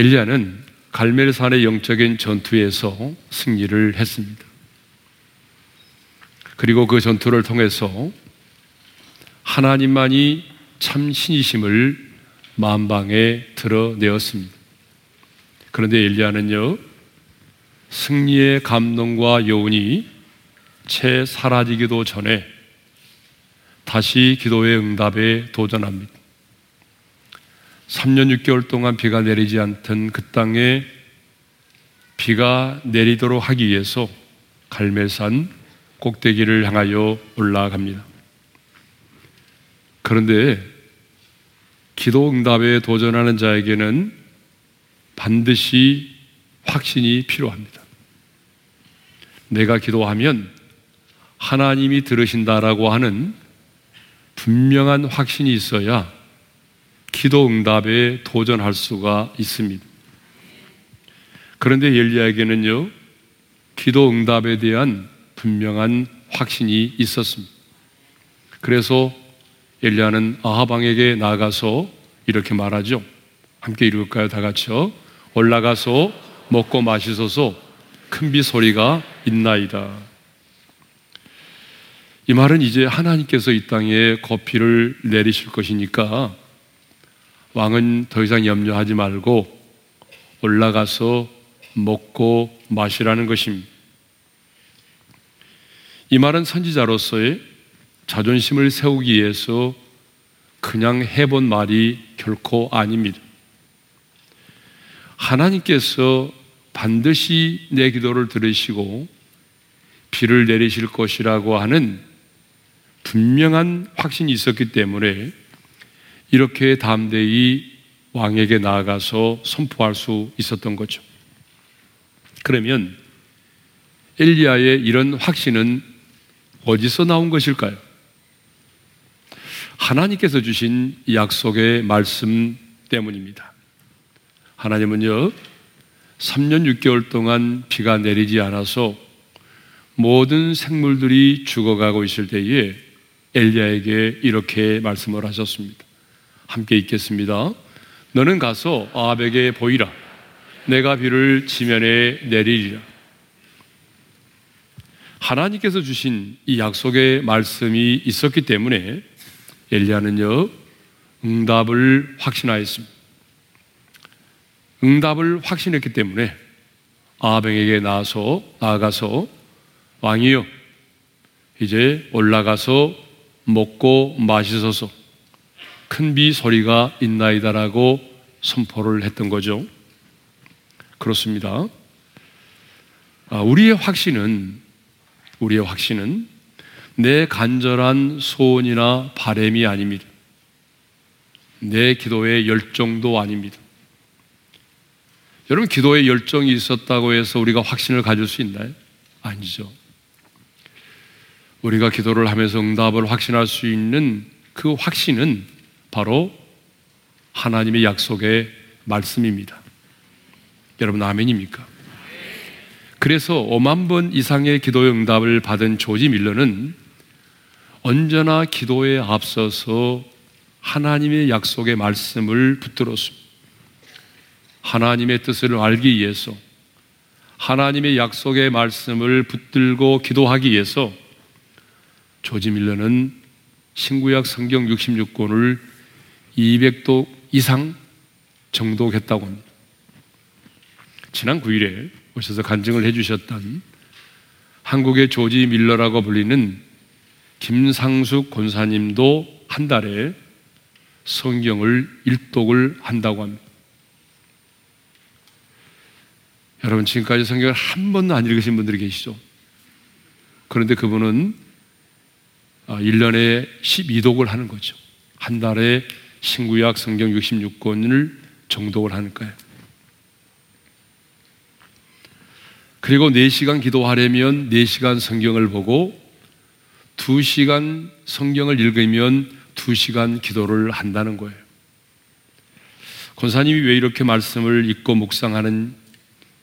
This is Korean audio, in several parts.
엘리야는 갈멜산의 영적인 전투에서 승리를 했습니다. 그리고 그 전투를 통해서 하나님만이 참 신이심을 만방에 드러내었습니다. 그런데 엘리야는요, 승리의 감동과 여운이 채 사라지기도 전에 다시 기도의 응답에 도전합니다. 3년 6개월 동안 비가 내리지 않던 그 땅에 비가 내리도록 하기 위해서 갈멜산 꼭대기를 향하여 올라갑니다. 그런데 기도 응답에 도전하는 자에게는 반드시 확신이 필요합니다. 내가 기도하면 하나님이 들으신다라고 하는 분명한 확신이 있어야 기도 응답에 도전할 수가 있습니다. 그런데 엘리야에게는요, 기도 응답에 대한 분명한 확신이 있었습니다. 그래서 엘리야는 아하방에게 나가서 이렇게 말하죠. 함께 읽을까요? 다 같이요. 올라가서 먹고 마시소서 큰 비 소리가 있나이다. 이 말은 이제 하나님께서 이 땅에 거피를 내리실 것이니까 왕은 더 이상 염려하지 말고 올라가서 먹고 마시라는 것입니다. 이 말은 선지자로서의 자존심을 세우기 위해서 그냥 해본 말이 결코 아닙니다. 하나님께서 반드시 내 기도를 들으시고 비를 내리실 것이라고 하는 분명한 확신이 있었기 때문에 이렇게 담대히 왕에게 나아가서 선포할 수 있었던 거죠. 그러면 엘리야의 이런 확신은 어디서 나온 것일까요? 하나님께서 주신 약속의 말씀 때문입니다. 하나님은요, 3년 6개월 동안 비가 내리지 않아서 모든 생물들이 죽어가고 있을 때에 엘리야에게 이렇게 말씀을 하셨습니다. 함께 읽겠습니다. 너는 가서 아합에게 보이라. 내가 비를 지면에 내리리라. 하나님께서 주신 이 약속의 말씀이 있었기 때문에 엘리야는요 응답을 확신하였습니다. 응답을 확신했기 때문에 아합에게 나서 나아가서 왕이요 이제 올라가서 먹고 마시소서 큰비 소리가 있나이다라고 선포를 했던 거죠. 그렇습니다. 아, 우리의 확신은 우리의 확신은 내 간절한 소원이나 바램이 아닙니다. 내 기도의 열정도 아닙니다. 여러분 기도에 열정이 있었다고 해서 우리가 확신을 가질 수 있나요? 아니죠. 우리가 기도를 하면서 응답을 확신할 수 있는 그 확신은 바로 하나님의 약속의 말씀입니다. 여러분 아멘입니까? 그래서 5만 번 이상의 기도의 응답을 받은 조지 밀러는 언제나 기도에 앞서서 하나님의 약속의 말씀을 붙들었습니다. 하나님의 뜻을 알기 위해서 하나님의 약속의 말씀을 붙들고 기도하기 위해서 조지 밀러는 신구약 성경 66권을 200도 이상 정독했다고 합니다. 지난 9일에 오셔서 간증을 해주셨던 한국의 조지 밀러라고 불리는 김상숙 권사님도 한 달에 성경을 일독을 한다고 합니다. 여러분 지금까지 성경을 한 번도 안 읽으신 분들이 계시죠? 그런데 그분은 1년에 아, 12독을 하는 거죠. 한 달에 신구약 성경 66권을 정독을 거예요. 그리고 4시간 기도하려면 4시간 성경을 보고 2시간 성경을 읽으면 2시간 기도를 한다는 거예요. 권사님이 왜 이렇게 말씀을 읽고 묵상하는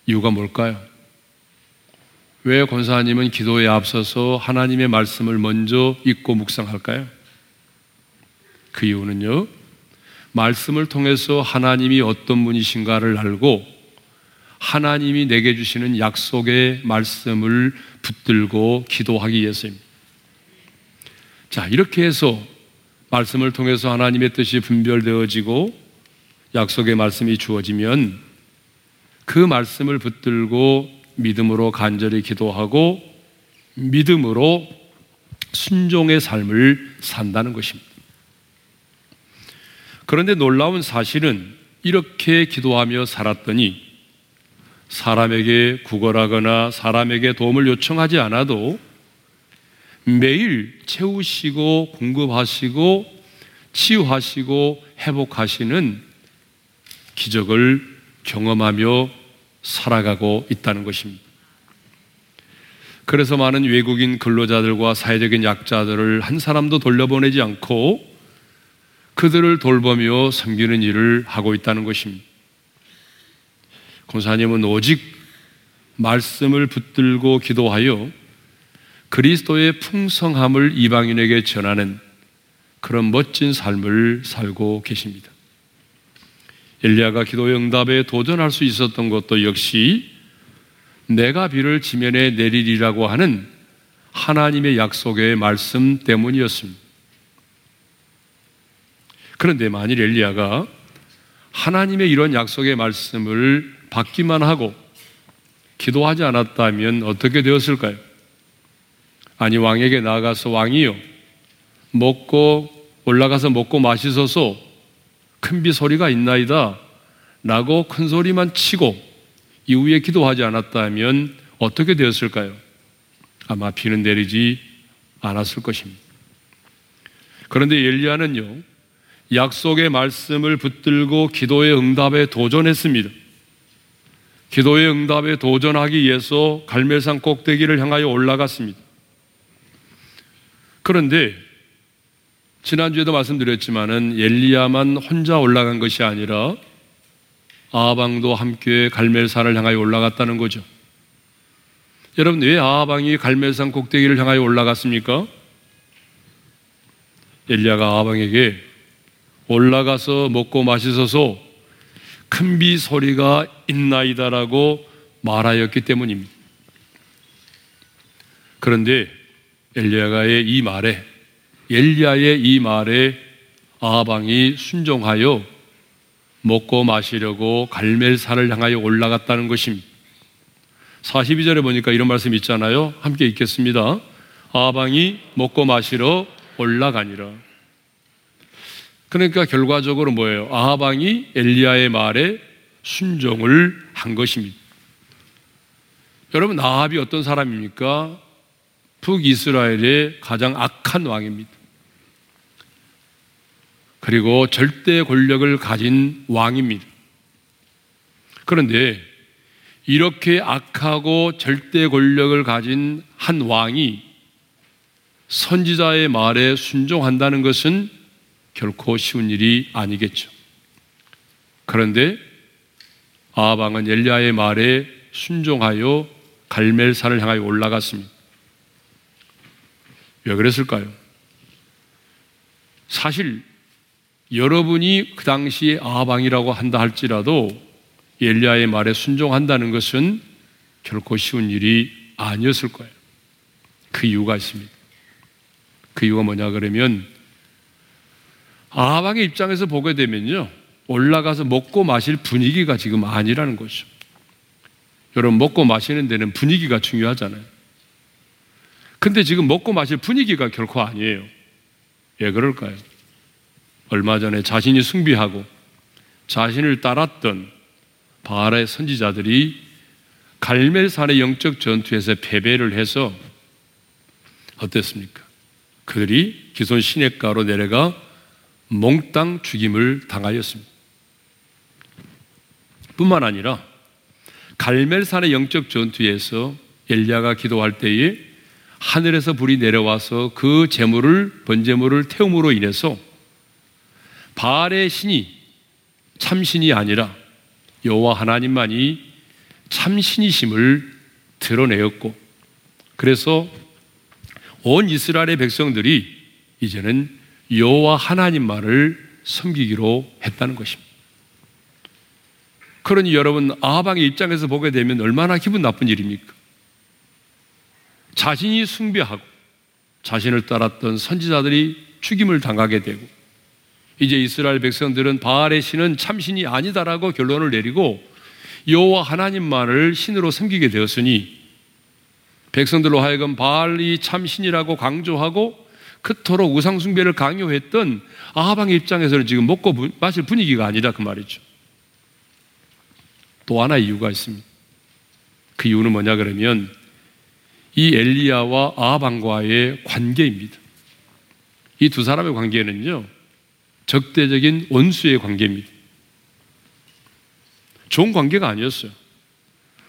이유가 뭘까요? 왜 권사님은 기도에 앞서서 하나님의 말씀을 먼저 읽고 묵상할까요? 그 이유는요, 말씀을 통해서 하나님이 어떤 분이신가를 알고 하나님이 내게 주시는 약속의 말씀을 붙들고 기도하기 위해서입니다. 자, 이렇게 해서 말씀을 통해서 하나님의 뜻이 분별되어지고 약속의 말씀이 주어지면 그 말씀을 붙들고 믿음으로 간절히 기도하고 믿음으로 순종의 삶을 산다는 것입니다. 그런데 놀라운 사실은 이렇게 기도하며 살았더니 사람에게 구걸하거나 사람에게 도움을 요청하지 않아도 매일 채우시고 공급하시고 치유하시고 회복하시는 기적을 경험하며 살아가고 있다는 것입니다. 그래서 많은 외국인 근로자들과 사회적인 약자들을 한 사람도 돌려보내지 않고 그들을 돌보며 섬기는 일을 하고 있다는 것입니다. 권사님은 오직 말씀을 붙들고 기도하여 그리스도의 풍성함을 이방인에게 전하는 그런 멋진 삶을 살고 계십니다. 엘리야가 기도의 응답에 도전할 수 있었던 것도 역시 내가 비를 지면에 내리리라고 하는 하나님의 약속의 말씀 때문이었습니다. 그런데 만일 엘리야가 하나님의 이런 약속의 말씀을 받기만 하고 기도하지 않았다면 어떻게 되었을까요? 아니 왕에게 나아가서 왕이요 먹고 올라가서 먹고 마시소서 큰 비 소리가 있나이다 라고 큰 소리만 치고 이후에 기도하지 않았다면 어떻게 되었을까요? 아마 비는 내리지 않았을 것입니다. 그런데 엘리야는요 약속의 말씀을 붙들고 기도의 응답에 도전했습니다. 기도의 응답에 도전하기 위해서 갈멜산 꼭대기를 향하여 올라갔습니다. 그런데 지난주에도 말씀드렸지만은 엘리야만 혼자 올라간 것이 아니라 아방도 함께 갈멜산을 향하여 올라갔다는 거죠. 여러분 왜 아방이 갈멜산 꼭대기를 향하여 올라갔습니까? 엘리야가 아방에게 올라가서 먹고 마시소서 큰 비 소리가 있나이다라고 말하였기 때문입니다. 그런데 엘리야가의 이 말에 엘리야의 이 말에 아방이 순종하여 먹고 마시려고 갈멜산을 향하여 올라갔다는 것입니다. 42절에 보니까 이런 말씀 있잖아요. 함께 읽겠습니다. 아방이 먹고 마시러 올라가니라. 그러니까 결과적으로 뭐예요? 아방이 엘리야의 말에 순종을 한 것입니다. 여러분, 아합이 어떤 사람입니까? 북이스라엘의 가장 악한 왕입니다. 그리고 절대 권력을 가진 왕입니다. 그런데 이렇게 악하고 절대 권력을 가진 한 왕이 선지자의 말에 순종한다는 것은 결코 쉬운 일이 아니겠죠. 그런데 아방은 엘리야의 말에 순종하여 갈멜산을 향하여 올라갔습니다. 왜 그랬을까요? 사실 여러분이 그 당시에 아방이라고 한다 할지라도 엘리야의 말에 순종한다는 것은 결코 쉬운 일이 아니었을 거예요. 그 이유가 있습니다. 그 이유가 뭐냐 그러면 아방의 입장에서 보게 되면요. 올라가서 먹고 마실 분위기가 지금 아니라는 거죠. 여러분 먹고 마시는 데는 분위기가 중요하잖아요. 근데 지금 먹고 마실 분위기가 결코 아니에요. 왜 그럴까요? 얼마 전에 자신이 숭비하고 자신을 따랐던 바알의 선지자들이 갈멜산의 영적 전투에서 패배를 해서 어땠습니까? 그들이 기손 시냇가로 내려가 몽땅 죽임을 당하였습니다. 뿐만 아니라 갈멜산의 영적 전투에서 엘리야가 기도할 때에 하늘에서 불이 내려와서 그 재물을 번제물을 태움으로 인해서 바알의 신이 참신이 아니라 여호와 하나님만이 참신이심을 드러내었고 그래서 온 이스라엘의 백성들이 이제는 여호와 하나님만을 섬기기로 했다는 것입니다. 그러니 여러분 아방의 입장에서 보게 되면 얼마나 기분 나쁜 일입니까? 자신이 숭배하고 자신을 따랐던 선지자들이 죽임을 당하게 되고 이제 이스라엘 백성들은 바알의 신은 참신이 아니다라고 결론을 내리고 여호와 하나님만을 신으로 섬기게 되었으니 백성들로 하여금 바알이 참신이라고 강조하고 그토록 우상 숭배를 강요했던 아하방의 입장에서는 지금 먹고 마실 분위기가 아니라 그 말이죠. 또 하나 이유가 있습니다. 그 이유는 뭐냐 그러면 이 엘리야와 아하방과의 관계입니다. 이 두 사람의 관계는요, 적대적인 원수의 관계입니다. 좋은 관계가 아니었어요.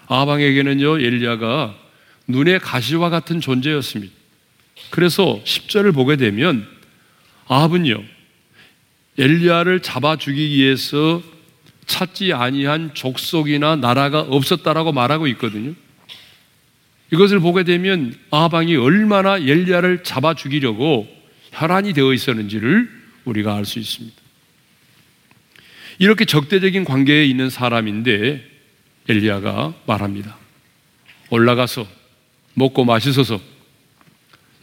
아방에게는요, 엘리야가 눈의 가시와 같은 존재였습니다. 그래서 10절을 보게 되면 아합은요, 엘리야를 잡아 죽이기 위해서 찾지 아니한 족속이나 나라가 없었다라고 말하고 있거든요. 이것을 보게 되면 아방이 얼마나 엘리야를 잡아 죽이려고 혈안이 되어 있었는지를 우리가 알 수 있습니다. 이렇게 적대적인 관계에 있는 사람인데 엘리야가 말합니다. 올라가서 먹고 마시소서.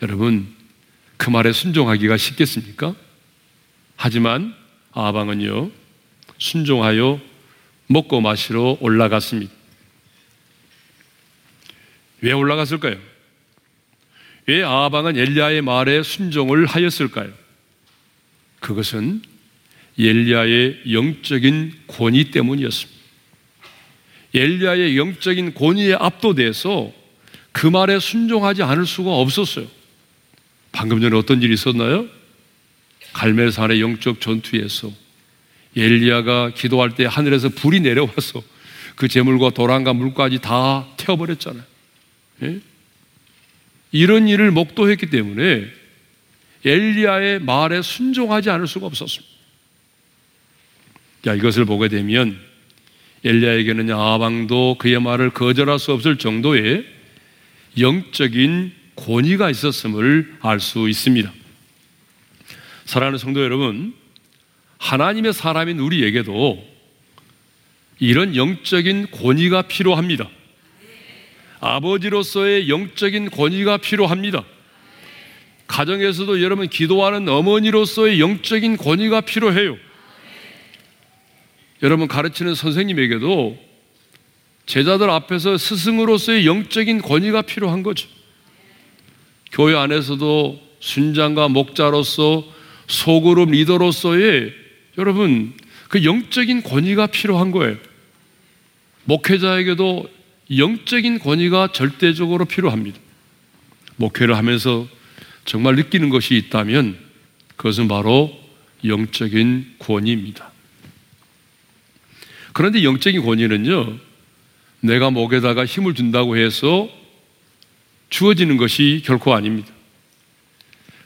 여러분, 그 말에 순종하기가 쉽겠습니까? 하지만 아방은요, 순종하여 먹고 마시러 올라갔습니다. 왜 올라갔을까요? 왜 아방은 엘리야의 말에 순종을 하였을까요? 그것은 엘리야의 영적인 권위 때문이었습니다. 엘리야의 영적인 권위에 압도돼서 그 말에 순종하지 않을 수가 없었어요. 방금 전에 어떤 일이 있었나요? 갈멜산의 영적 전투에서 엘리야가 기도할 때 하늘에서 불이 내려와서 그 재물과 도랑과 물까지 다 태워버렸잖아요. 예? 이런 일을 목도했기 때문에 엘리야의 말에 순종하지 않을 수가 없었습니다. 자, 이것을 보게 되면 엘리야에게는 아방도 그의 말을 거절할 수 없을 정도의 영적인 권위가 있었음을 알 수 있습니다. 사랑하는 성도 여러분, 하나님의 사람인 우리에게도 이런 영적인 권위가 필요합니다. 아버지로서의 영적인 권위가 필요합니다. 가정에서도 여러분 기도하는 어머니로서의 영적인 권위가 필요해요. 여러분 가르치는 선생님에게도 제자들 앞에서 스승으로서의 영적인 권위가 필요한 거죠. 교회 안에서도 순장과 목자로서 소그룹 리더로서의 여러분 그 영적인 권위가 필요한 거예요. 목회자에게도 영적인 권위가 절대적으로 필요합니다. 목회를 하면서 정말 느끼는 것이 있다면 그것은 바로 영적인 권위입니다. 그런데 영적인 권위는요, 내가 목에다가 힘을 준다고 해서 주어지는 것이 결코 아닙니다.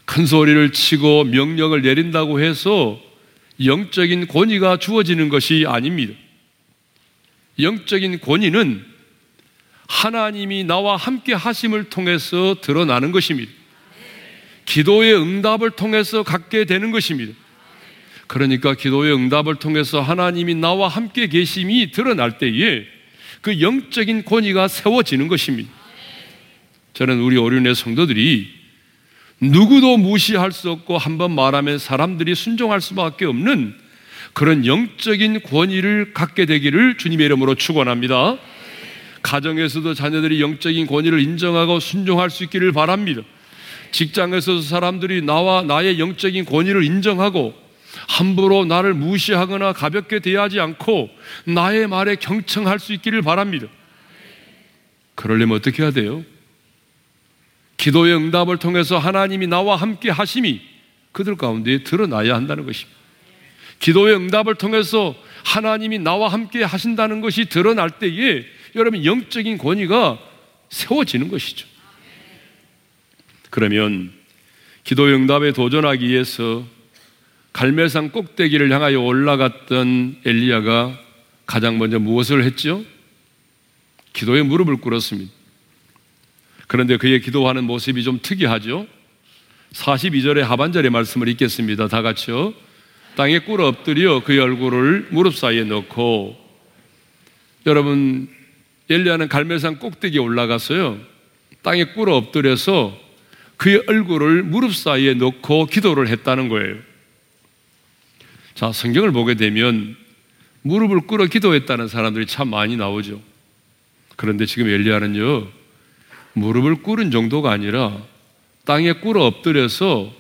큰 소리를 치고 명령을 내린다고 해서 영적인 권위가 주어지는 것이 아닙니다. 영적인 권위는 하나님이 나와 함께 하심을 통해서 드러나는 것입니다. 기도의 응답을 통해서 갖게 되는 것입니다. 그러니까 기도의 응답을 통해서 하나님이 나와 함께 계심이 드러날 때에 그 영적인 권위가 세워지는 것입니다. 저는 우리 오륜의 성도들이 누구도 무시할 수 없고 한번 말하면 사람들이 순종할 수밖에 없는 그런 영적인 권위를 갖게 되기를 주님의 이름으로 축원합니다. 가정에서도 자녀들이 영적인 권위를 인정하고 순종할 수 있기를 바랍니다. 직장에서도 사람들이 나와 나의 영적인 권위를 인정하고 함부로 나를 무시하거나 가볍게 대하지 않고 나의 말에 경청할 수 있기를 바랍니다. 그러려면 어떻게 해야 돼요? 기도의 응답을 통해서 하나님이 나와 함께 하심이 그들 가운데 드러나야 한다는 것입니다. 기도의 응답을 통해서 하나님이 나와 함께 하신다는 것이 드러날 때에 여러분 영적인 권위가 세워지는 것이죠. 그러면 기도의 응답에 도전하기 위해서 갈멜산 꼭대기를 향하여 올라갔던 엘리야가 가장 먼저 무엇을 했죠? 기도에 무릎을 꿇었습니다. 그런데 그의 기도하는 모습이 좀 특이하죠? 42절의 하반절의 말씀을 읽겠습니다. 다 같이요. 땅에 꿇어 엎드려 그의 얼굴을 무릎 사이에 넣고 여러분 엘리야는 갈멜산 꼭대기에 올라갔어요. 땅에 꿇어 엎드려서 그의 얼굴을 무릎 사이에 넣고 기도를 했다는 거예요. 자, 성경을 보게 되면 무릎을 꿇어 기도했다는 사람들이 참 많이 나오죠. 그런데 지금 엘리야는요, 무릎을 꿇은 정도가 아니라 땅에 꿇어 엎드려서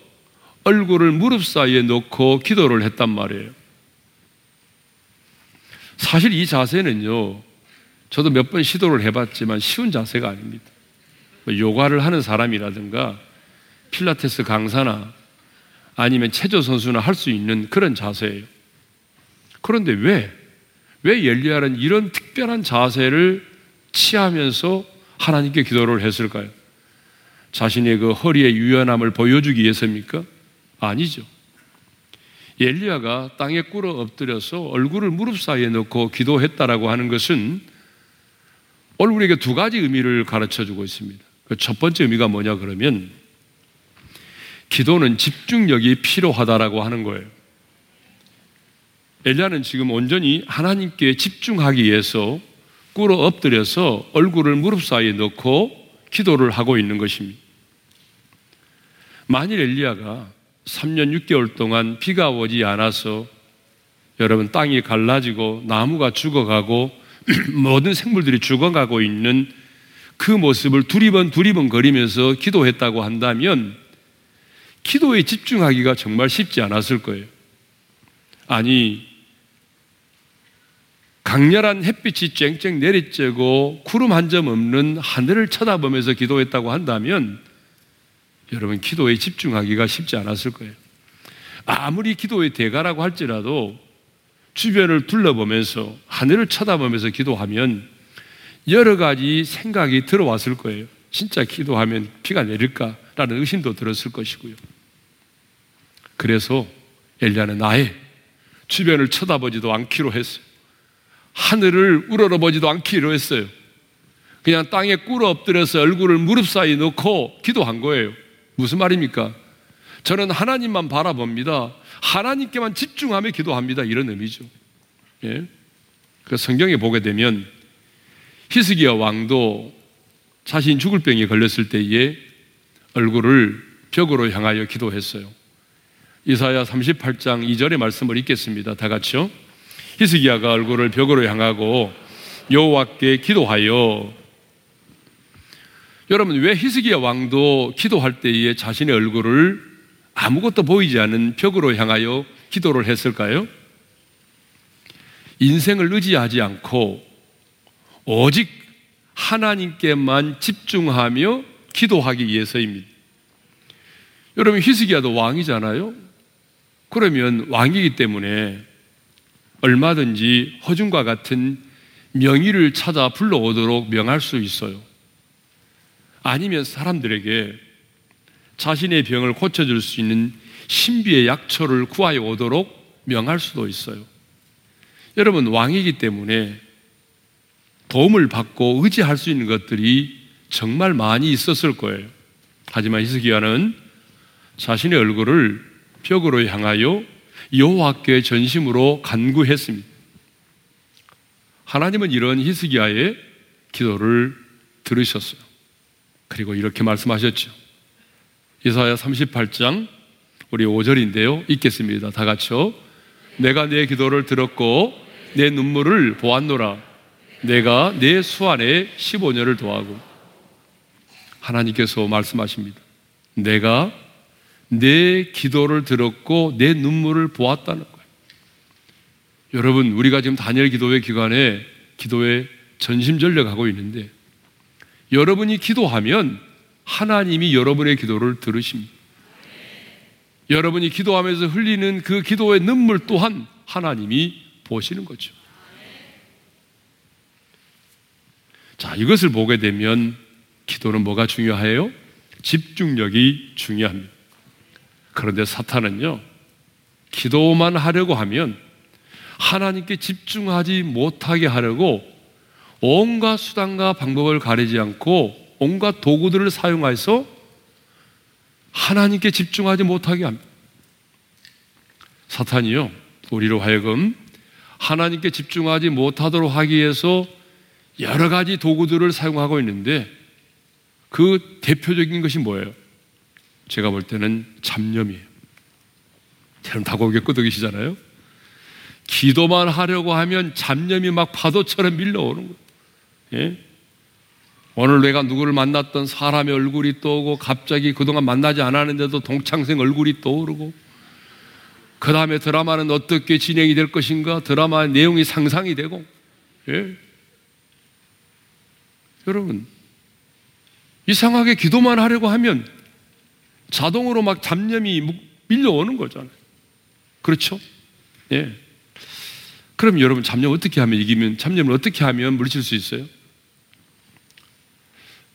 얼굴을 무릎 사이에 놓고 기도를 했단 말이에요. 사실 이 자세는요, 저도 몇 번 시도를 해봤지만 쉬운 자세가 아닙니다. 뭐 요가를 하는 사람이라든가 필라테스 강사나 아니면 체조 선수나 할 수 있는 그런 자세예요. 그런데 왜, 왜 엘리야는 이런 특별한 자세를 취하면서 하나님께 기도를 했을까요? 자신의 그 허리의 유연함을 보여주기 위해서입니까? 아니죠. 엘리야가 땅에 꿇어 엎드려서 얼굴을 무릎 사이에 넣고 기도했다라고 하는 것은 오늘 우리에게 두 가지 의미를 가르쳐 주고 있습니다. 그 첫 번째 의미가 뭐냐 그러면 기도는 집중력이 필요하다라고 하는 거예요. 엘리야는 지금 온전히 하나님께 집중하기 위해서 꿇어 엎드려서 얼굴을 무릎 사이에 넣고 기도를 하고 있는 것입니다. 만일 엘리야가 3년 6개월 동안 비가 오지 않아서 여러분 땅이 갈라지고 나무가 죽어가고 모든 생물들이 죽어가고 있는 그 모습을 두리번 두리번 거리면서 기도했다고 한다면 기도에 집중하기가 정말 쉽지 않았을 거예요. 아니, 강렬한 햇빛이 쨍쨍 내리쬐고 구름 한 점 없는 하늘을 쳐다보면서 기도했다고 한다면 여러분 기도에 집중하기가 쉽지 않았을 거예요. 아무리 기도의 대가라고 할지라도 주변을 둘러보면서 하늘을 쳐다보면서 기도하면 여러 가지 생각이 들어왔을 거예요. 진짜 기도하면 비가 내릴까라는 의심도 들었을 것이고요. 그래서 엘리야는 나의 주변을 쳐다보지도 않기로 했어요. 하늘을 우러러보지도 않기로 했어요. 그냥 땅에 꿇어 엎드려서 얼굴을 무릎 사이에 놓고 기도한 거예요. 무슨 말입니까? 저는 하나님만 바라봅니다. 하나님께만 집중하며 기도합니다. 이런 의미죠. 예? 그 성경에 보게 되면 히스기야 왕도 자신 죽을 병에 걸렸을 때에 얼굴을 벽으로 향하여 기도했어요. 이사야 38장 2절의 말씀을 읽겠습니다. 다 같이요. 히스기야가 얼굴을 벽으로 향하고 여호와께 기도하여 여러분 왜 히스기야 왕도 기도할 때에 자신의 얼굴을 아무것도 보이지 않는 벽으로 향하여 기도를 했을까요? 인생을 의지하지 않고 오직 하나님께만 집중하며 기도하기 위해서입니다. 여러분 히스기야도 왕이잖아요. 그러면 왕이기 때문에 얼마든지 허준과 같은 명의를 찾아 불러오도록 명할 수 있어요. 아니면 사람들에게 자신의 병을 고쳐줄 수 있는 신비의 약초를 구하여 오도록 명할 수도 있어요. 여러분, 왕이기 때문에 도움을 받고 의지할 수 있는 것들이 정말 많이 있었을 거예요. 하지만 히스기야는 자신의 얼굴을 벽으로 향하여 여호와께 전심으로 간구했습니다. 하나님은 이런 히스기야의 기도를 들으셨어요. 그리고 이렇게 말씀하셨죠. 이사야 38장 우리 5절인데요. 읽겠습니다. 다 같이요. 내가 내 기도를 들었고 내 눈물을 보았노라. 내가 내 수안에 15년을 도하고 하나님께서 말씀하십니다. 내가 내 기도를 들었고 내 눈물을 보았다는 거예요. 여러분, 우리가 지금 단일 기도회 기간에 기도에 전심전력하고 있는데 여러분이 기도하면 하나님이 여러분의 기도를 들으십니다. 여러분이 기도하면서 흘리는 그 기도의 눈물 또한 하나님이 보시는 거죠. 자, 이것을 보게 되면 기도는 뭐가 중요해요? 집중력이 중요합니다. 그런데 사탄은요, 기도만 하려고 하면 하나님께 집중하지 못하게 하려고 온갖 수단과 방법을 가리지 않고 온갖 도구들을 사용해서 하나님께 집중하지 못하게 합니다. 사탄이요, 우리로 하여금 하나님께 집중하지 못하도록 하기 위해서 여러 가지 도구들을 사용하고 있는데 그 대표적인 것이 뭐예요? 제가 볼 때는 잡념이에요. 여러분 다 고개 끄덕이시잖아요? 기도만 하려고 하면 잡념이 막 파도처럼 밀려오는 거예요. 예? 오늘 내가 누구를 만났던 사람의 얼굴이 떠오고 갑자기 그동안 만나지 않았는데도 동창생 얼굴이 떠오르고 그 다음에 드라마는 어떻게 진행이 될 것인가 드라마의 내용이 상상이 되고 예? 여러분 이상하게 기도만 하려고 하면 자동으로 막 잡념이 밀려오는 거잖아요. 그렇죠? 예. 그럼 여러분 잡념 어떻게 하면 이기면 잡념을 어떻게 하면 물리칠 수 있어요?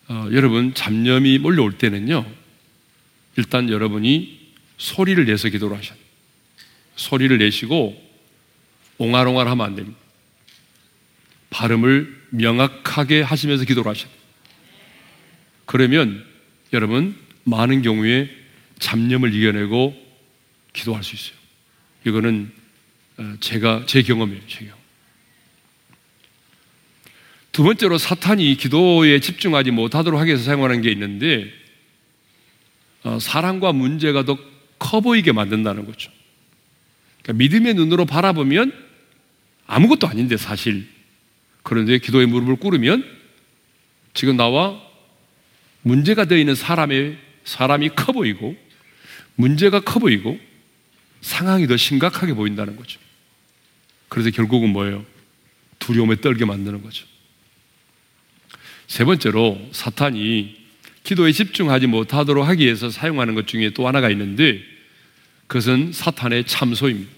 어, 여러분 잡념이 몰려올 때는요. 일단 여러분이 소리를 내서 기도를 돼요. 소리를 내시고 옹알옹알 하면 안 됩니다. 발음을 명확하게 하시면서 기도를 돼요. 그러면 여러분 많은 경우에 잡념을 이겨내고 기도할 수 있어요. 이거는 어, 제가 제 경험이에요. 제 경험. 두 번째로 사탄이 기도에 집중하지 못하도록 하기 위해서 사용하는 게 있는데 어, 사랑과 문제가 더 커 보이게 만든다는 거죠. 그러니까 믿음의 눈으로 바라보면 아무것도 아닌데 사실 그런데 기도의 무릎을 꿇으면 지금 나와 문제가 되어 있는 사람의 사람이 커 보이고 문제가 커 보이고 상황이 더 심각하게 보인다는 거죠. 그래서 결국은 뭐예요? 두려움에 떨게 만드는 거죠. 세 번째로 사탄이 기도에 집중하지 못하도록 하기 위해서 사용하는 것 중에 또 하나가 있는데 그것은 사탄의 참소입니다.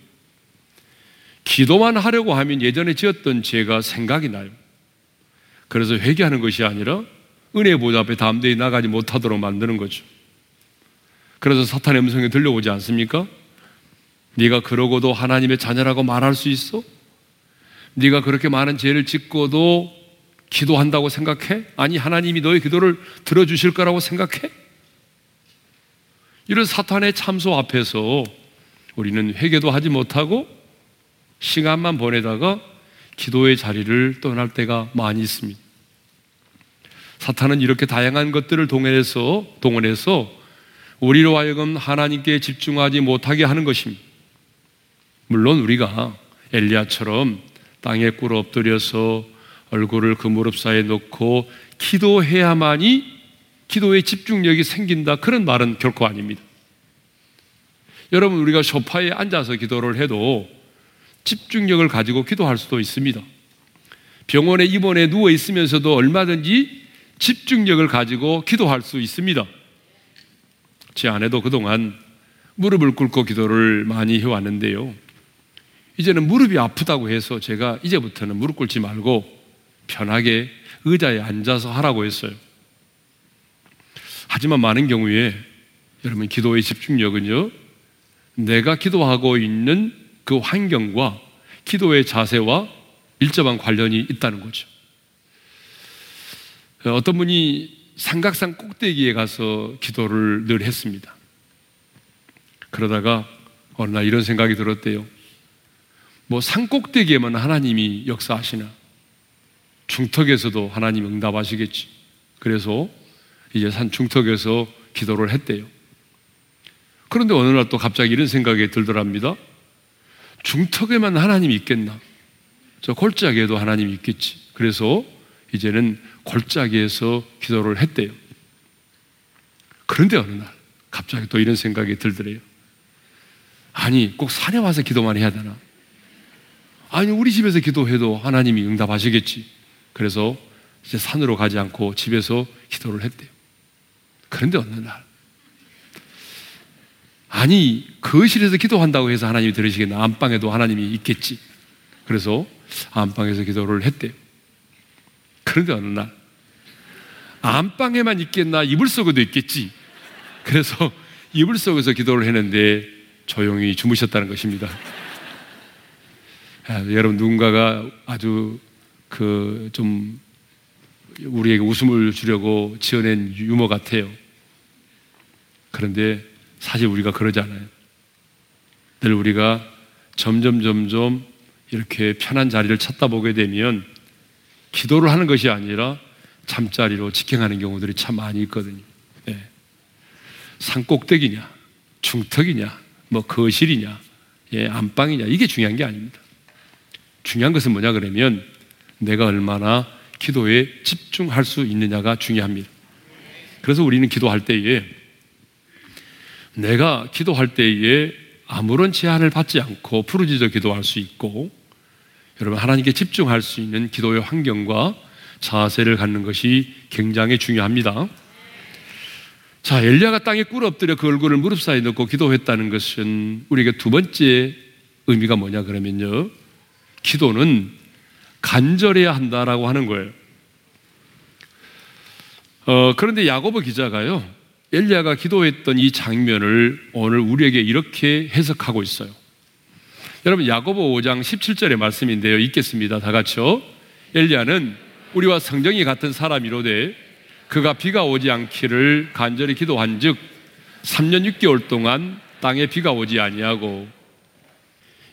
기도만 하려고 하면 예전에 지었던 죄가 생각이 나요. 그래서 회개하는 것이 아니라 은혜 보좌 앞에 담대히 나가지 못하도록 만드는 거죠. 그래서 사탄의 음성이 들려오지 않습니까? 네가 그러고도 하나님의 자녀라고 말할 수 있어? 네가 그렇게 많은 죄를 짓고도 기도한다고 생각해? 아니 하나님이 너의 기도를 들어주실 거라고 생각해? 이런 사탄의 참소 앞에서 우리는 회개도 하지 못하고 시간만 보내다가 기도의 자리를 떠날 때가 많이 있습니다. 사탄은 이렇게 다양한 것들을 동원해서, 동원해서 우리로 하여금 하나님께 집중하지 못하게 하는 것입니다. 물론 우리가 엘리야처럼 땅에 꿇어 엎드려서 얼굴을 그 무릎 사이에 놓고 기도해야만이 기도의 집중력이 생긴다. 그런 말은 결코 아닙니다. 여러분, 우리가 소파에 앉아서 기도를 해도 집중력을 가지고 기도할 수도 있습니다. 병원에 입원해 누워 있으면서도 얼마든지 집중력을 가지고 기도할 수 있습니다. 제 아내도 그동안 무릎을 꿇고 기도를 많이 해왔는데요. 이제는 무릎이 아프다고 해서 제가 이제부터는 무릎 꿇지 말고 편하게 의자에 앉아서 하라고 했어요. 하지만 많은 경우에 여러분 기도의 집중력은요, 내가 기도하고 있는 그 환경과 기도의 자세와 밀접한 관련이 있다는 거죠. 어떤 분이 삼각산 꼭대기에 가서 기도를 늘 했습니다. 그러다가 어느 날 이런 생각이 들었대요. 뭐 산 꼭대기에만 하나님이 역사하시나 중턱에서도 하나님 응답하시겠지. 그래서 이제 산 중턱에서 기도를 했대요. 그런데 어느 날 또 갑자기 이런 생각이 들더랍니다. 중턱에만 하나님이 있겠나? 저 골짜기에도 하나님이 있겠지. 그래서 이제는 골짜기에서 기도를 했대요. 그런데 어느 날 갑자기 또 이런 생각이 들더래요. 아니, 꼭 산에 와서 기도만 해야 되나? 아니, 우리 집에서 기도해도 하나님이 응답하시겠지. 그래서 이제 산으로 가지 않고 집에서 기도를 했대요. 그런데 어느 날, 아니, 거실에서 기도한다고 해서 하나님이 들으시겠나? 안방에도 하나님이 있겠지. 그래서 안방에서 기도를 했대요. 그런데 어느 날, 안방에만 있겠나? 이불 속에도 있겠지. 그래서 이불 속에서 기도를 했는데 조용히 주무셨다는 것입니다. 아, 여러분 누군가가 아주 그 좀 우리에게 웃음을 주려고 지어낸 유머 같아요. 그런데 사실 우리가 그러지 않아요. 늘 우리가 점점 점점 이렇게 편한 자리를 찾다 보게 되면 기도를 하는 것이 아니라 잠자리로 직행하는 경우들이 참 많이 있거든요. 네. 산꼭대기냐, 중턱이냐, 뭐 거실이냐, 예, 안방이냐 이게 중요한 게 아닙니다. 중요한 것은 뭐냐 그러면 내가 얼마나 기도에 집중할 수 있느냐가 중요합니다. 그래서 우리는 기도할 때에 내가 기도할 때에 아무런 제한을 받지 않고 푸르짖어 기도할 수 있고 여러분 하나님께 집중할 수 있는 기도의 환경과 자세를 갖는 것이 굉장히 중요합니다. 자, 엘리야가 땅에 꿇어 엎드려 그 얼굴을 무릎 사이에 넣고 기도했다는 것은 우리에게 두 번째 의미가 뭐냐 그러면요. 기도는 간절해야 한다라고 하는 거예요. 어, 그런데 야고보 기자가요. 엘리야가 기도했던 이 장면을 오늘 우리에게 이렇게 해석하고 있어요. 여러분 야고보 5장 17절의 말씀인데요. 읽겠습니다. 다 같이요. 엘리야는 우리와 성정이 같은 사람이로되 그가 비가 오지 않기를 간절히 기도한즉 3년 6개월 동안 땅에 비가 오지 아니하고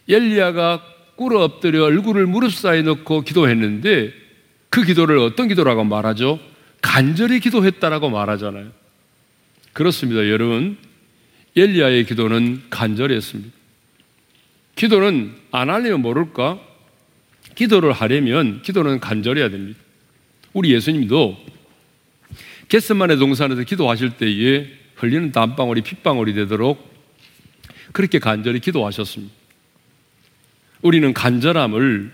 엘리야가 꿇어 엎드려 얼굴을 무릎 사이에 넣고 기도했는데 그 기도를 어떤 기도라고 말하죠? 간절히 기도했다라고 말하잖아요. 그렇습니다, 여러분. 엘리야의 기도는 간절했습니다. 기도는 안 하려면 모를까? 기도를 하려면 기도는 간절해야 됩니다. 우리 예수님도 겟스만의 동산에서 기도하실 때에 흘리는 땀방울이 핏방울이 되도록 그렇게 간절히 기도하셨습니다. 우리는 간절함을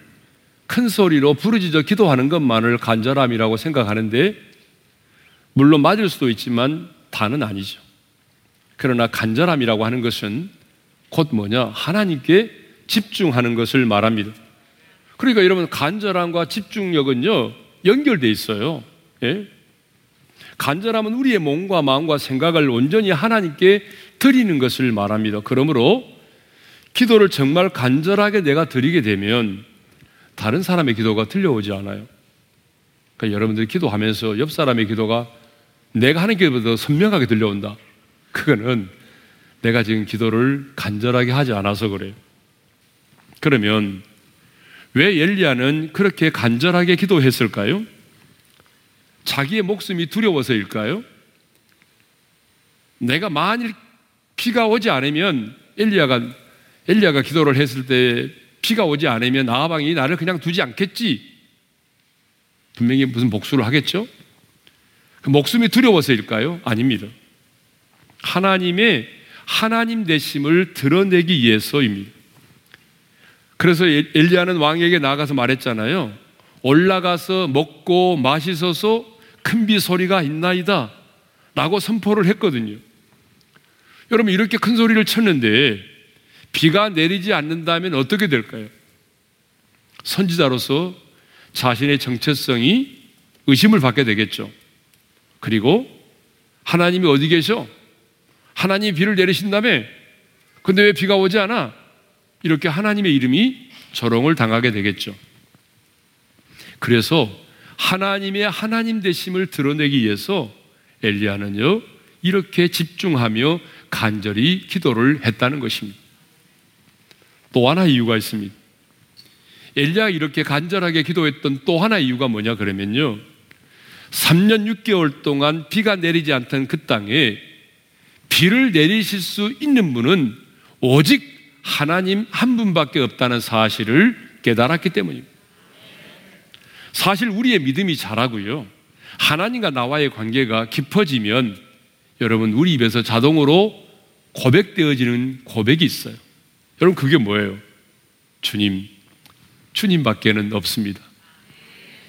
큰 소리로 부르짖어 기도하는 것만을 간절함이라고 생각하는데 물론 맞을 수도 있지만 다는 아니죠. 그러나 간절함이라고 하는 것은 곧 뭐냐? 하나님께 집중하는 것을 말합니다. 그러니까 여러분 간절함과 집중력은요 연결돼 있어요. 예? 간절함은 우리의 몸과 마음과 생각을 온전히 하나님께 드리는 것을 말합니다. 그러므로 기도를 정말 간절하게 내가 드리게 되면 다른 사람의 기도가 들려오지 않아요. 그러니까 여러분들이 기도하면서 옆 사람의 기도가 내가 하는 기도보다 선명하게 들려온다. 그거는 내가 지금 기도를 간절하게 하지 않아서 그래요. 그러면 왜 엘리야는 그렇게 간절하게 기도했을까요? 자기의 목숨이 두려워서일까요? 내가 만일 비가 오지 않으면 엘리야가 엘리야가 기도를 했을 때 비가 오지 않으면 아방이 나를 그냥 두지 않겠지. 분명히 무슨 복수를 하겠죠? 그 목숨이 두려워서일까요? 아닙니다. 하나님의 하나님 되심을 드러내기 위해서입니다. 그래서 엘리야는 왕에게 나가서 말했잖아요. 올라가서 먹고 마시소서 큰 비 소리가 있나이다. 라고 선포를 했거든요. 여러분, 이렇게 큰 소리를 쳤는데 비가 내리지 않는다면 어떻게 될까요? 선지자로서 자신의 정체성이 의심을 받게 되겠죠. 그리고 하나님이 어디 계셔? 하나님이 비를 내리신다며? 근데 왜 비가 오지 않아? 이렇게 하나님의 이름이 조롱을 당하게 되겠죠. 그래서 하나님의 하나님 되심을 드러내기 위해서 엘리야는요 이렇게 집중하며 간절히 기도를 했다는 것입니다. 또 하나 이유가 있습니다. 엘리야 이렇게 간절하게 기도했던 또 하나 이유가 뭐냐 그러면요. 3년 6개월 동안 비가 내리지 않던 그 땅에 비를 내리실 수 있는 분은 오직 하나님 한 분밖에 없다는 사실을 깨달았기 때문입니다. 사실 우리의 믿음이 자라고요. 하나님과 나와의 관계가 깊어지면 여러분 우리 입에서 자동으로 고백되어지는 고백이 있어요. 여러분 그게 뭐예요? 주님, 주님밖에는 없습니다.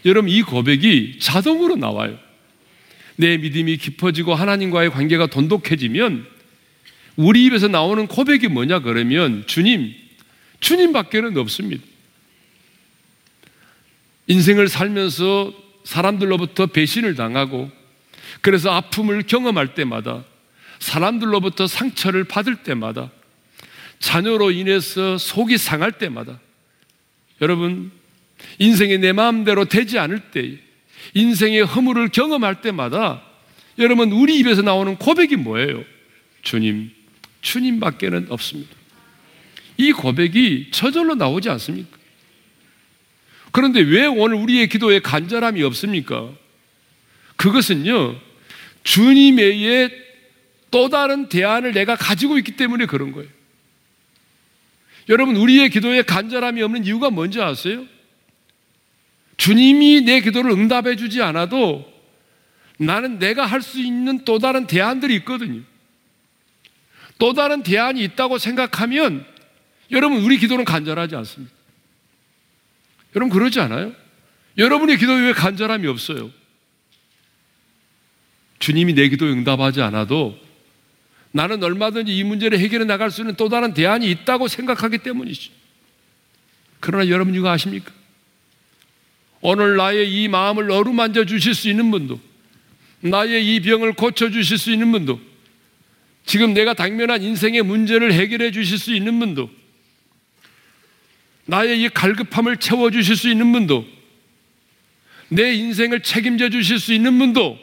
여러분 이 고백이 자동으로 나와요. 내 믿음이 깊어지고 하나님과의 관계가 돈독해지면 우리 입에서 나오는 고백이 뭐냐 그러면 주님, 주님밖에는 없습니다. 인생을 살면서 사람들로부터 배신을 당하고 그래서 아픔을 경험할 때마다 사람들로부터 상처를 받을 때마다 자녀로 인해서 속이 상할 때마다 여러분 인생이 내 마음대로 되지 않을 때 인생의 허물을 경험할 때마다 여러분 우리 입에서 나오는 고백이 뭐예요? 주님, 주님밖에는 없습니다. 이 고백이 저절로 나오지 않습니까? 그런데 왜 오늘 우리의 기도에 간절함이 없습니까? 그것은요, 주님의 또 다른 대안을 내가 가지고 있기 때문에 그런 거예요. 여러분, 우리의 기도에 간절함이 없는 이유가 뭔지 아세요? 주님이 내 기도를 응답해 주지 않아도 나는 내가 할 수 있는 또 다른 대안들이 있거든요. 또 다른 대안이 있다고 생각하면 여러분, 우리 기도는 간절하지 않습니다. 여러분, 그러지 않아요? 여러분의 기도에 왜 간절함이 없어요? 주님이 내 기도에 응답하지 않아도 나는 얼마든지 이 문제를 해결해 나갈 수 있는 또 다른 대안이 있다고 생각하기 때문이죠. 그러나 여러분 이거 아십니까? 오늘 나의 이 마음을 어루만져 주실 수 있는 분도, 나의 이 병을 고쳐 주실 수 있는 분도, 지금 내가 당면한 인생의 문제를 해결해 주실 수 있는 분도, 나의 이 갈급함을 채워 주실 수 있는 분도, 내 인생을 책임져 주실 수 있는 분도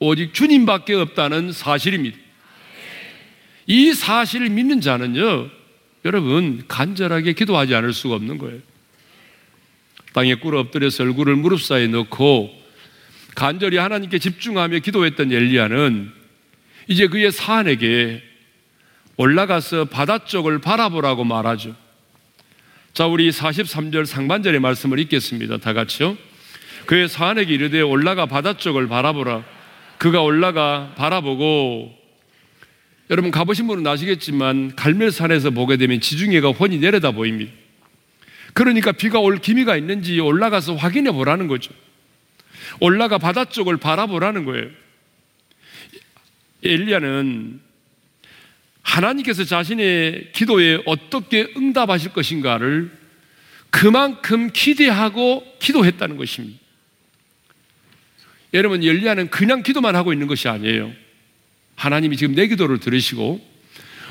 오직 주님밖에 없다는 사실입니다. 이 사실을 믿는 자는요, 여러분, 간절하게 기도하지 않을 수가 없는 거예요. 땅에 꿇어 엎드려서 얼굴을 무릎 사이에 넣고 간절히 하나님께 집중하며 기도했던 엘리야는 이제 그의 사안에게 올라가서 바다 쪽을 바라보라고 말하죠. 자, 우리 43절 상반절의 말씀을 읽겠습니다. 다 같이요. 그의 사안에게 이르되 올라가 바다 쪽을 바라보라. 그가 올라가 바라보고 여러분 가보신 분은 아시겠지만 갈멜산에서 보게 되면 지중해가 훤히 내려다 보입니다. 그러니까 비가 올 기미가 있는지 올라가서 확인해 보라는 거죠. 올라가 바다 쪽을 바라보라는 거예요. 엘리야는 하나님께서 자신의 기도에 어떻게 응답하실 것인가를 그만큼 기대하고 기도했다는 것입니다. 여러분, 엘리야는 그냥 기도만 하고 있는 것이 아니에요. 하나님이 지금 내 기도를 들으시고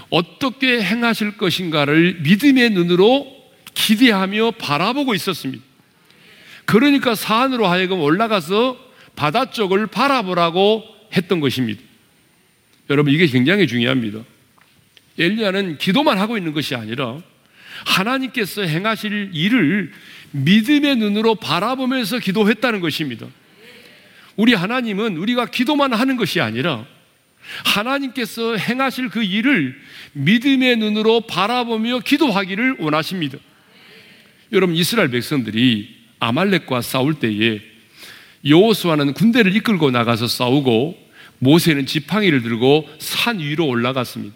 어떻게 행하실 것인가를 믿음의 눈으로 기대하며 바라보고 있었습니다. 그러니까 산으로 하여금 올라가서 바다 쪽을 바라보라고 했던 것입니다. 여러분, 이게 굉장히 중요합니다. 엘리야는 기도만 하고 있는 것이 아니라 하나님께서 행하실 일을 믿음의 눈으로 바라보면서 기도했다는 것입니다. 우리 하나님은 우리가 기도만 하는 것이 아니라 하나님께서 행하실 그 일을 믿음의 눈으로 바라보며 기도하기를 원하십니다. 여러분 이스라엘 백성들이 아말렉과 싸울 때에 여호수아는 군대를 이끌고 나가서 싸우고 모세는 지팡이를 들고 산 위로 올라갔습니다.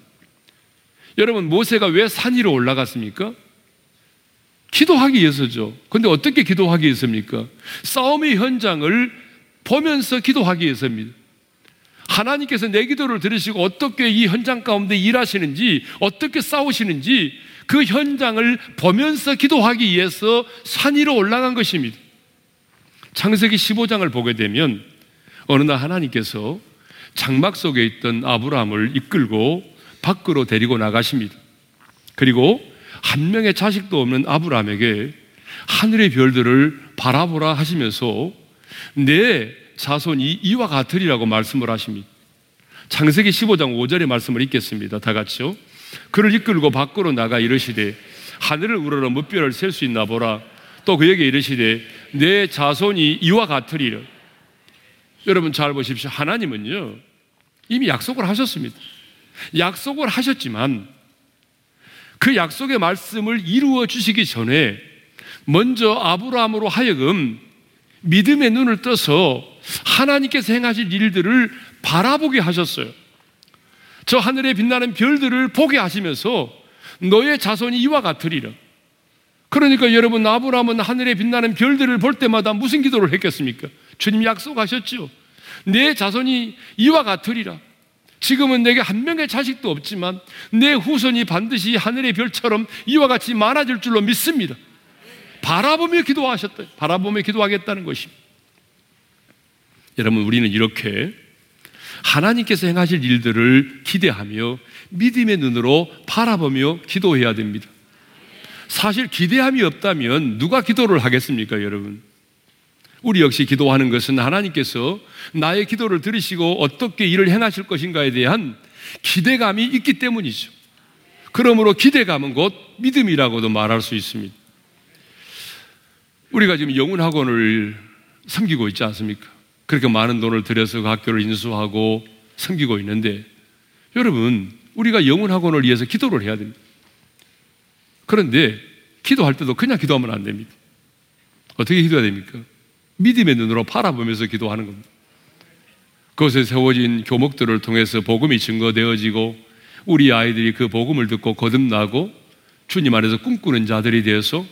여러분 모세가 왜 산 위로 올라갔습니까? 기도하기 위해서죠. 근데 어떻게 기도하기 위해서입니까? 싸움의 현장을 보면서 기도하기 위해서입니다. 하나님께서 내 기도를 들으시고 어떻게 이 현장 가운데 일하시는지, 어떻게 싸우시는지 그 현장을 보면서 기도하기 위해서 산 위로 올라간 것입니다. 창세기 15장을 보게 되면 어느 날 하나님께서 장막 속에 있던 아브라함을 이끌고 밖으로 데리고 나가십니다. 그리고 한 명의 자식도 없는 아브라함에게 하늘의 별들을 바라보라 하시면서 내 자손이 이와 같으리라고 말씀을 하십니다. 창세기 15장 5절의 말씀을 읽겠습니다. 다 같이요. 그를 이끌고 밖으로 나가 이르시되 하늘을 우러러 무뼈를 셀 수 있나 보라. 또 그에게 이르시되 내 자손이 이와 같으리라. 여러분 잘 보십시오. 하나님은요 이미 약속을 하셨습니다. 약속을 하셨지만 그 약속의 말씀을 이루어 주시기 전에 먼저 아브라함으로 하여금 믿음의 눈을 떠서 하나님께서 행하실 일들을 바라보게 하셨어요. 저 하늘에 빛나는 별들을 보게 하시면서 너의 자손이 이와 같으리라. 그러니까 여러분 아브라함은 하늘에 빛나는 별들을 볼 때마다 무슨 기도를 했겠습니까? 주님 약속하셨죠. 내 자손이 이와 같으리라. 지금은 내게 한 명의 자식도 없지만 내 후손이 반드시 하늘의 별처럼 이와 같이 많아질 줄로 믿습니다. 바라보며 기도하셨다. 바라보며 기도하겠다는 것입니다. 여러분, 우리는 이렇게 하나님께서 행하실 일들을 기대하며 믿음의 눈으로 바라보며 기도해야 됩니다. 사실 기대함이 없다면 누가 기도를 하겠습니까, 여러분? 우리 역시 기도하는 것은 하나님께서 나의 기도를 들으시고 어떻게 일을 행하실 것인가에 대한 기대감이 있기 때문이죠. 그러므로 기대감은 곧 믿음이라고도 말할 수 있습니다. 우리가 지금 영문학원을 섬기고 있지 않습니까? 그렇게 많은 돈을 들여서 그 학교를 인수하고 섬기고 있는데 여러분, 우리가 영문학원을 위해서 기도를 해야 됩니다. 그런데 기도할 때도 그냥 기도하면 안 됩니다. 어떻게 기도해야 됩니까? 믿음의 눈으로 바라보면서 기도하는 겁니다. 그것에 세워진 교목들을 통해서 복음이 증거되어지고 우리 아이들이 그 복음을 듣고 거듭나고 주님 안에서 꿈꾸는 자들이 되어서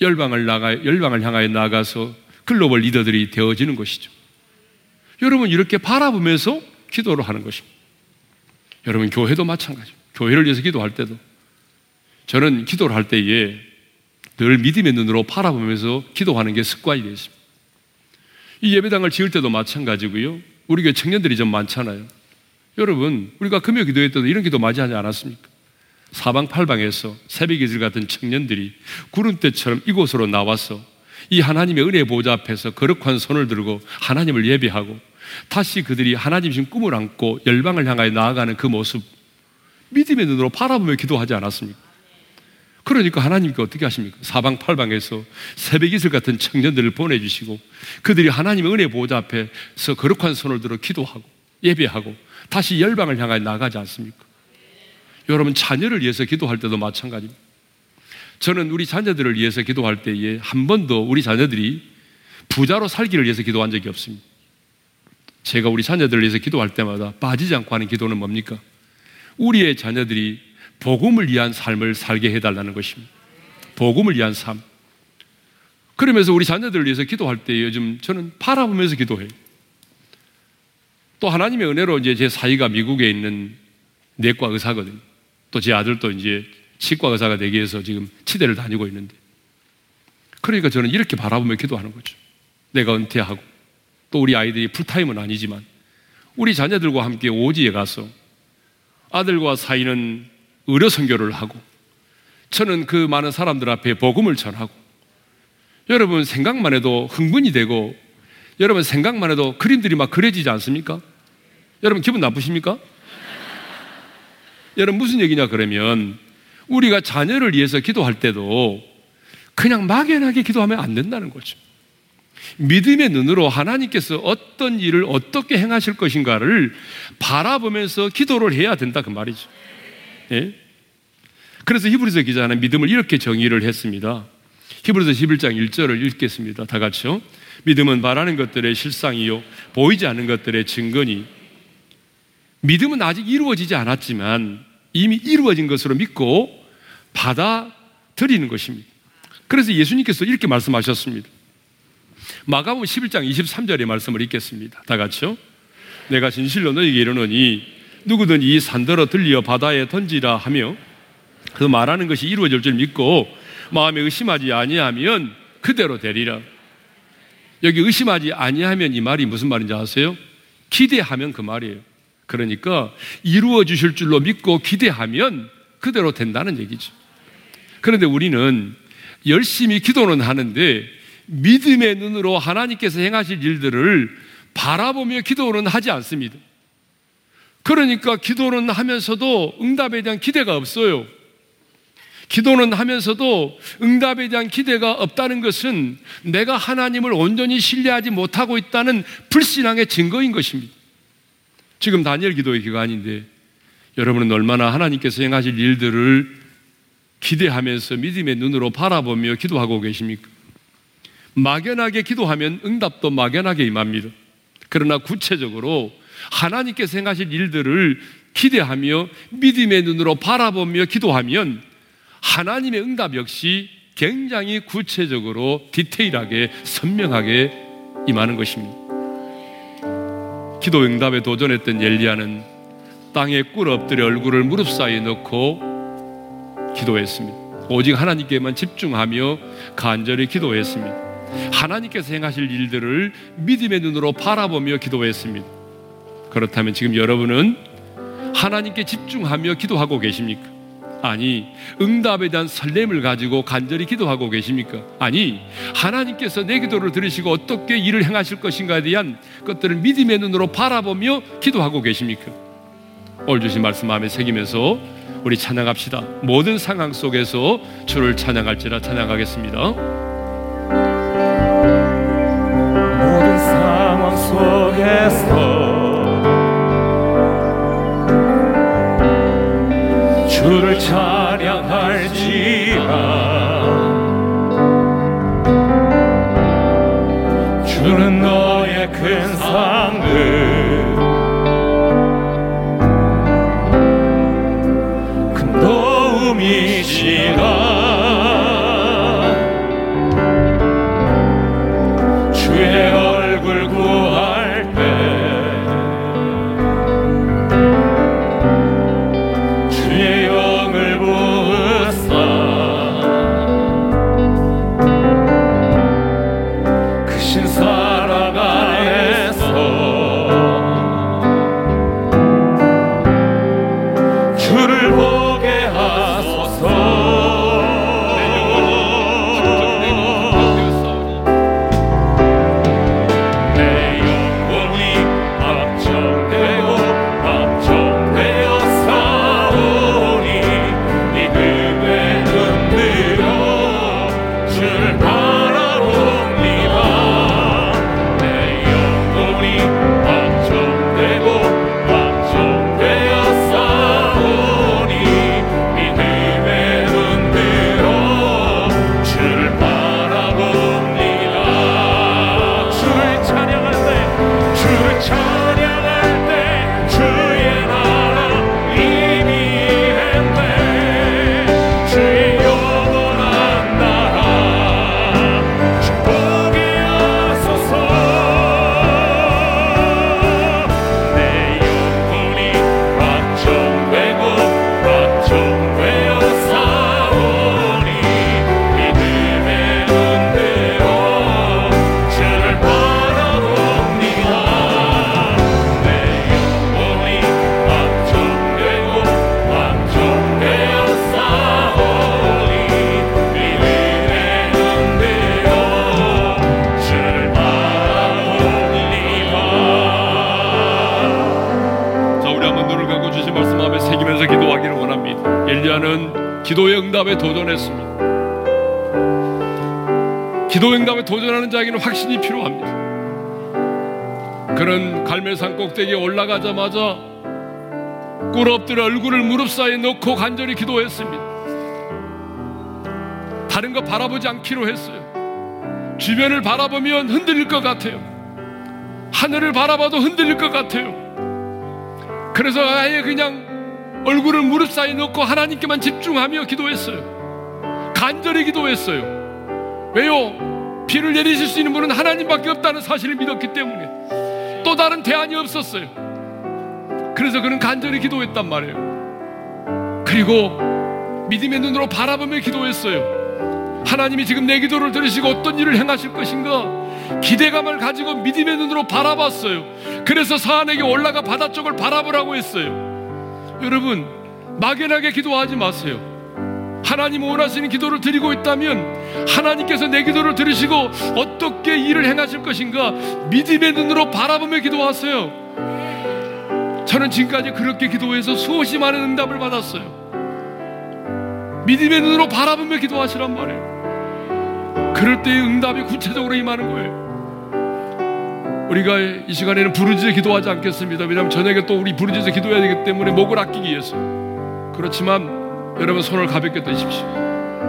열방을 나가 열방을 향하여 나가서 글로벌 리더들이 되어지는 것이죠. 여러분 이렇게 바라보면서 기도를 하는 것입니다. 여러분 교회도 마찬가지입니다. 교회를 위해서 기도할 때도 저는 기도를 할 때에 늘 믿음의 눈으로 바라보면서 기도하는 게 습관이 되어 있습니다. 이 예배당을 지을 때도 마찬가지고요. 우리 교회 청년들이 좀 많잖아요. 여러분, 우리가 금요 기도회 때도 이런 기도 맞이하지 않았습니까? 사방팔방에서 새벽 이슬 같은 청년들이 구름대처럼 이곳으로 나와서 이 하나님의 은혜 보좌 앞에서 거룩한 손을 들고 하나님을 예배하고 다시 그들이 하나님 신 꿈을 안고 열방을 향하여 나아가는 그 모습 믿음의 눈으로 바라보며 기도하지 않았습니까? 그러니까 하나님께 어떻게 하십니까? 사방팔방에서 새벽 이슬 같은 청년들을 보내주시고 그들이 하나님의 은혜 보좌 앞에서 거룩한 손을 들어 기도하고 예배하고 다시 열방을 향하여 나가지 않습니까? 여러분 자녀를 위해서 기도할 때도 마찬가지입니다. 저는 우리 자녀들을 위해서 기도할 때에 한 번도 우리 자녀들이 부자로 살기를 위해서 기도한 적이 없습니다. 제가 우리 자녀들을 위해서 기도할 때마다 빠지지 않고 하는 기도는 뭡니까? 우리의 자녀들이 복음을 위한 삶을 살게 해달라는 것입니다. 복음을 위한 삶. 그러면서 우리 자녀들을 위해서 기도할 때 요즘 저는 바라보면서 기도해요. 또 하나님의 은혜로 이제 제 사이가 미국에 있는 내과 의사거든요. 또 제 아들도 이제 치과 의사가 되기 위해서 지금 치대를 다니고 있는데. 그러니까 저는 이렇게 바라보며 기도하는 거죠. 내가 은퇴하고 또 우리 아이들이 풀타임은 아니지만 우리 자녀들과 함께 오지에 가서 아들과 사이는 의료 선교를 하고 저는 그 많은 사람들 앞에 복음을 전하고 여러분 생각만 해도 흥분이 되고 여러분 생각만 해도 그림들이 막 그려지지 않습니까? 여러분 기분 나쁘십니까? 여러분 무슨 얘기냐 그러면 우리가 자녀를 위해서 기도할 때도 그냥 막연하게 기도하면 안 된다는 거죠. 믿음의 눈으로 하나님께서 어떤 일을 어떻게 행하실 것인가를 바라보면서 기도를 해야 된다 그 말이죠. 예? 그래서 히브리서 기자는 믿음을 이렇게 정의를 했습니다. 히브리서 11장 1절을 읽겠습니다. 다 같이요. 믿음은 바라는 것들의 실상이요 보이지 않는 것들의 증거니 믿음은 아직 이루어지지 않았지만 이미 이루어진 것으로 믿고 받아들이는 것입니다. 그래서 예수님께서 이렇게 말씀하셨습니다. 마가복음 11장 23절의 말씀을 읽겠습니다. 다 같이요. 내가 진실로 너에게 이르노니 누구든 이 산더러 들리어 바다에 던지라 하며 그 말하는 것이 이루어질 줄 믿고 마음에 의심하지 아니하면 그대로 되리라. 여기 의심하지 아니하면 이 말이 무슨 말인지 아세요? 기대하면 그 말이에요. 그러니까 이루어 주실 줄로 믿고 기대하면 그대로 된다는 얘기죠. 그런데 우리는 열심히 기도는 하는데 믿음의 눈으로 하나님께서 행하실 일들을 바라보며 기도는 하지 않습니다. 그러니까 기도는 하면서도 응답에 대한 기대가 없어요. 기도는 하면서도 응답에 대한 기대가 없다는 것은 내가 하나님을 온전히 신뢰하지 못하고 있다는 불신앙의 증거인 것입니다. 지금 다니엘 기도의 기간인데 여러분은 얼마나 하나님께서 행하실 일들을 기대하면서 믿음의 눈으로 바라보며 기도하고 계십니까? 막연하게 기도하면 응답도 막연하게 임합니다. 그러나 구체적으로 하나님께서 행하실 일들을 기대하며 믿음의 눈으로 바라보며 기도하면 하나님의 응답 역시 굉장히 구체적으로 디테일하게 선명하게 임하는 것입니다. 기도 응답에 도전했던 엘리야는 땅에 꿇어 엎드려 얼굴을 무릎 사이에 넣고 기도했습니다. 오직 하나님께만 집중하며 간절히 기도했습니다. 하나님께서 행하실 일들을 믿음의 눈으로 바라보며 기도했습니다. 그렇다면 지금 여러분은 하나님께 집중하며 기도하고 계십니까? 아니, 응답에 대한 설렘을 가지고 간절히 기도하고 계십니까? 아니, 하나님께서 내 기도를 들으시고 어떻게 일을 행하실 것인가에 대한 것들을 믿음의 눈으로 바라보며 기도하고 계십니까? 오늘 주신 말씀 마음에 새기면서 우리 찬양합시다. 모든 상황 속에서 주를 찬양할지라 찬양하겠습니다. 모든 상황 속에서 주를 찬양할지라 도 엘리야는 기도의 응답에 도전했습니다. 기도의 응답에 도전하는 자에게는 확신이 필요합니다. 그는 갈멜산 꼭대기에 올라가자마자 꿇 엎드려 얼굴을 무릎 사이에 넣고 간절히 기도했습니다. 다른 거 바라보지 않기로 했어요. 주변을 바라보면 흔들릴 것 같아요. 하늘을 바라봐도 흔들릴 것 같아요. 그래서 아예 그냥 얼굴을 무릎 사이에 넣고 하나님께만 집중하며 기도했어요. 간절히 기도했어요. 왜요? 비를 내리실 수 있는 분은 하나님밖에 없다는 사실을 믿었기 때문에 또 다른 대안이 없었어요. 그래서 그는 간절히 기도했단 말이에요. 그리고 믿음의 눈으로 바라보며 기도했어요. 하나님이 지금 내 기도를 들으시고 어떤 일을 행하실 것인가 기대감을 가지고 믿음의 눈으로 바라봤어요. 그래서 사안에게 올라가 바다 쪽을 바라보라고 했어요. 여러분 막연하게 기도하지 마세요. 하나님 원하시는 기도를 드리고 있다면 하나님께서 내 기도를 들으시고 어떻게 일을 행하실 것인가 믿음의 눈으로 바라보며 기도하세요. 저는 지금까지 그렇게 기도해서 수없이 많은 응답을 받았어요. 믿음의 눈으로 바라보며 기도하시란 말이에요. 그럴 때의 응답이 구체적으로 임하는 거예요. 우리가 이 시간에는 부르짖어 기도하지 않겠습니다. 왜냐하면 저녁에 또 우리 부르짖어 기도해야 되기 때문에 목을 아끼기 위해서. 그렇지만 여러분 손을 가볍게 드십시오.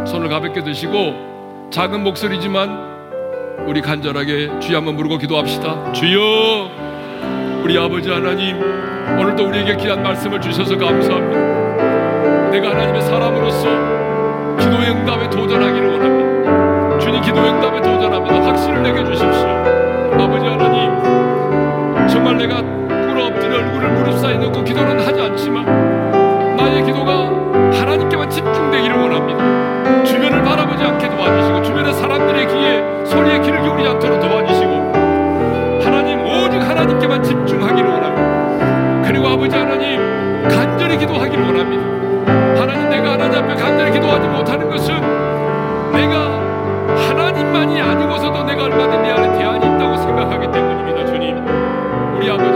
손을 가볍게 드시고 작은 목소리지만 우리 간절하게 주여 한번 부르고 기도합시다. 주여 우리 아버지 하나님 오늘도 우리에게 귀한 말씀을 주셔서 감사합니다. 내가 하나님의 사람으로서 기도의 응답에 도전하기를 원합니다. 주님 기도의 응답에 도전합니다. 확신을 내게 주십시오. 아버지 하나님 정말 내가 꿇어 엎드려 얼굴을 무릎 사이에 넣고 기도는 하지 않지만 나의 기도가 하나님께만 집중되기를 원합니다. 주변을 바라보지 않게 도와주시고 주변의 사람들의 귀에 소리에 귀를 기울이지 않도록 도와주시고 하나님 오직 하나님께만 집중하기를 원합니다. 그리고 아버지 하나님 간절히 기도하기를 원합니다. 하나님 내가 하나님 앞에 간절히 기도하지 못하는 것은 내가 하나님만이 아니고서도 내가 얼마든지 내 안에 생각하 기 때문입니다. 주님 우리 아버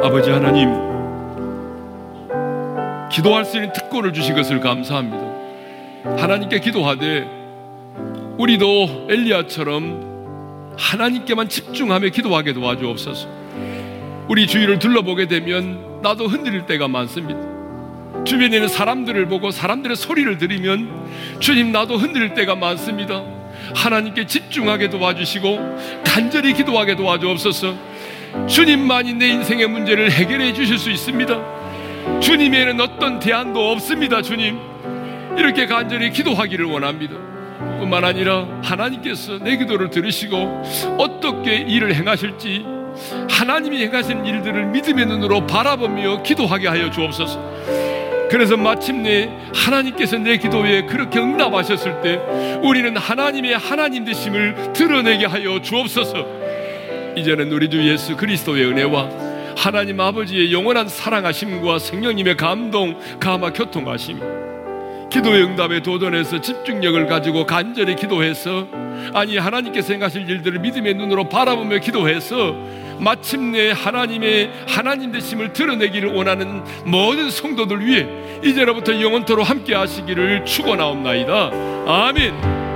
아버지 하나님, 기도할 수 있는 특권을 주신 것을 감사합니다. 하나님께 기도하되, 우리도 엘리야처럼 하나님께만 집중하며 기도하게 도와주옵소서. 우리 주위를 둘러보게 되면 나도 흔들릴 때가 많습니다. 주변에 있는 사람들을 보고 사람들의 소리를 들으면 주님 나도 흔들릴 때가 많습니다. 하나님께 집중하게 도와주시고 간절히 기도하게 도와주옵소서. 주님만이 내 인생의 문제를 해결해 주실 수 있습니다. 주님에는 어떤 대안도 없습니다. 주님 이렇게 간절히 기도하기를 원합니다. 뿐만 아니라 하나님께서 내 기도를 들으시고 어떻게 일을 행하실지 하나님이 행하신 일들을 믿음의 눈으로 바라보며 기도하게 하여 주옵소서. 그래서 마침내 하나님께서 내 기도에 그렇게 응답하셨을 때 우리는 하나님의 하나님 되심을 드러내게 하여 주옵소서. 이제는 우리 주 예수 그리스도의 은혜와 하나님 아버지의 영원한 사랑하심과 성령님의 감동, 감화 교통하심, 기도의 응답에 도전해서 집중력을 가지고 간절히 기도해서 아니 하나님께서 행하실 일들을 믿음의 눈으로 바라보며 기도해서 마침내 하나님의 하나님 되심을 드러내기를 원하는 모든 성도들 위해 이제로부터 영원토로 함께 하시기를 축원하옵나이다. 아멘.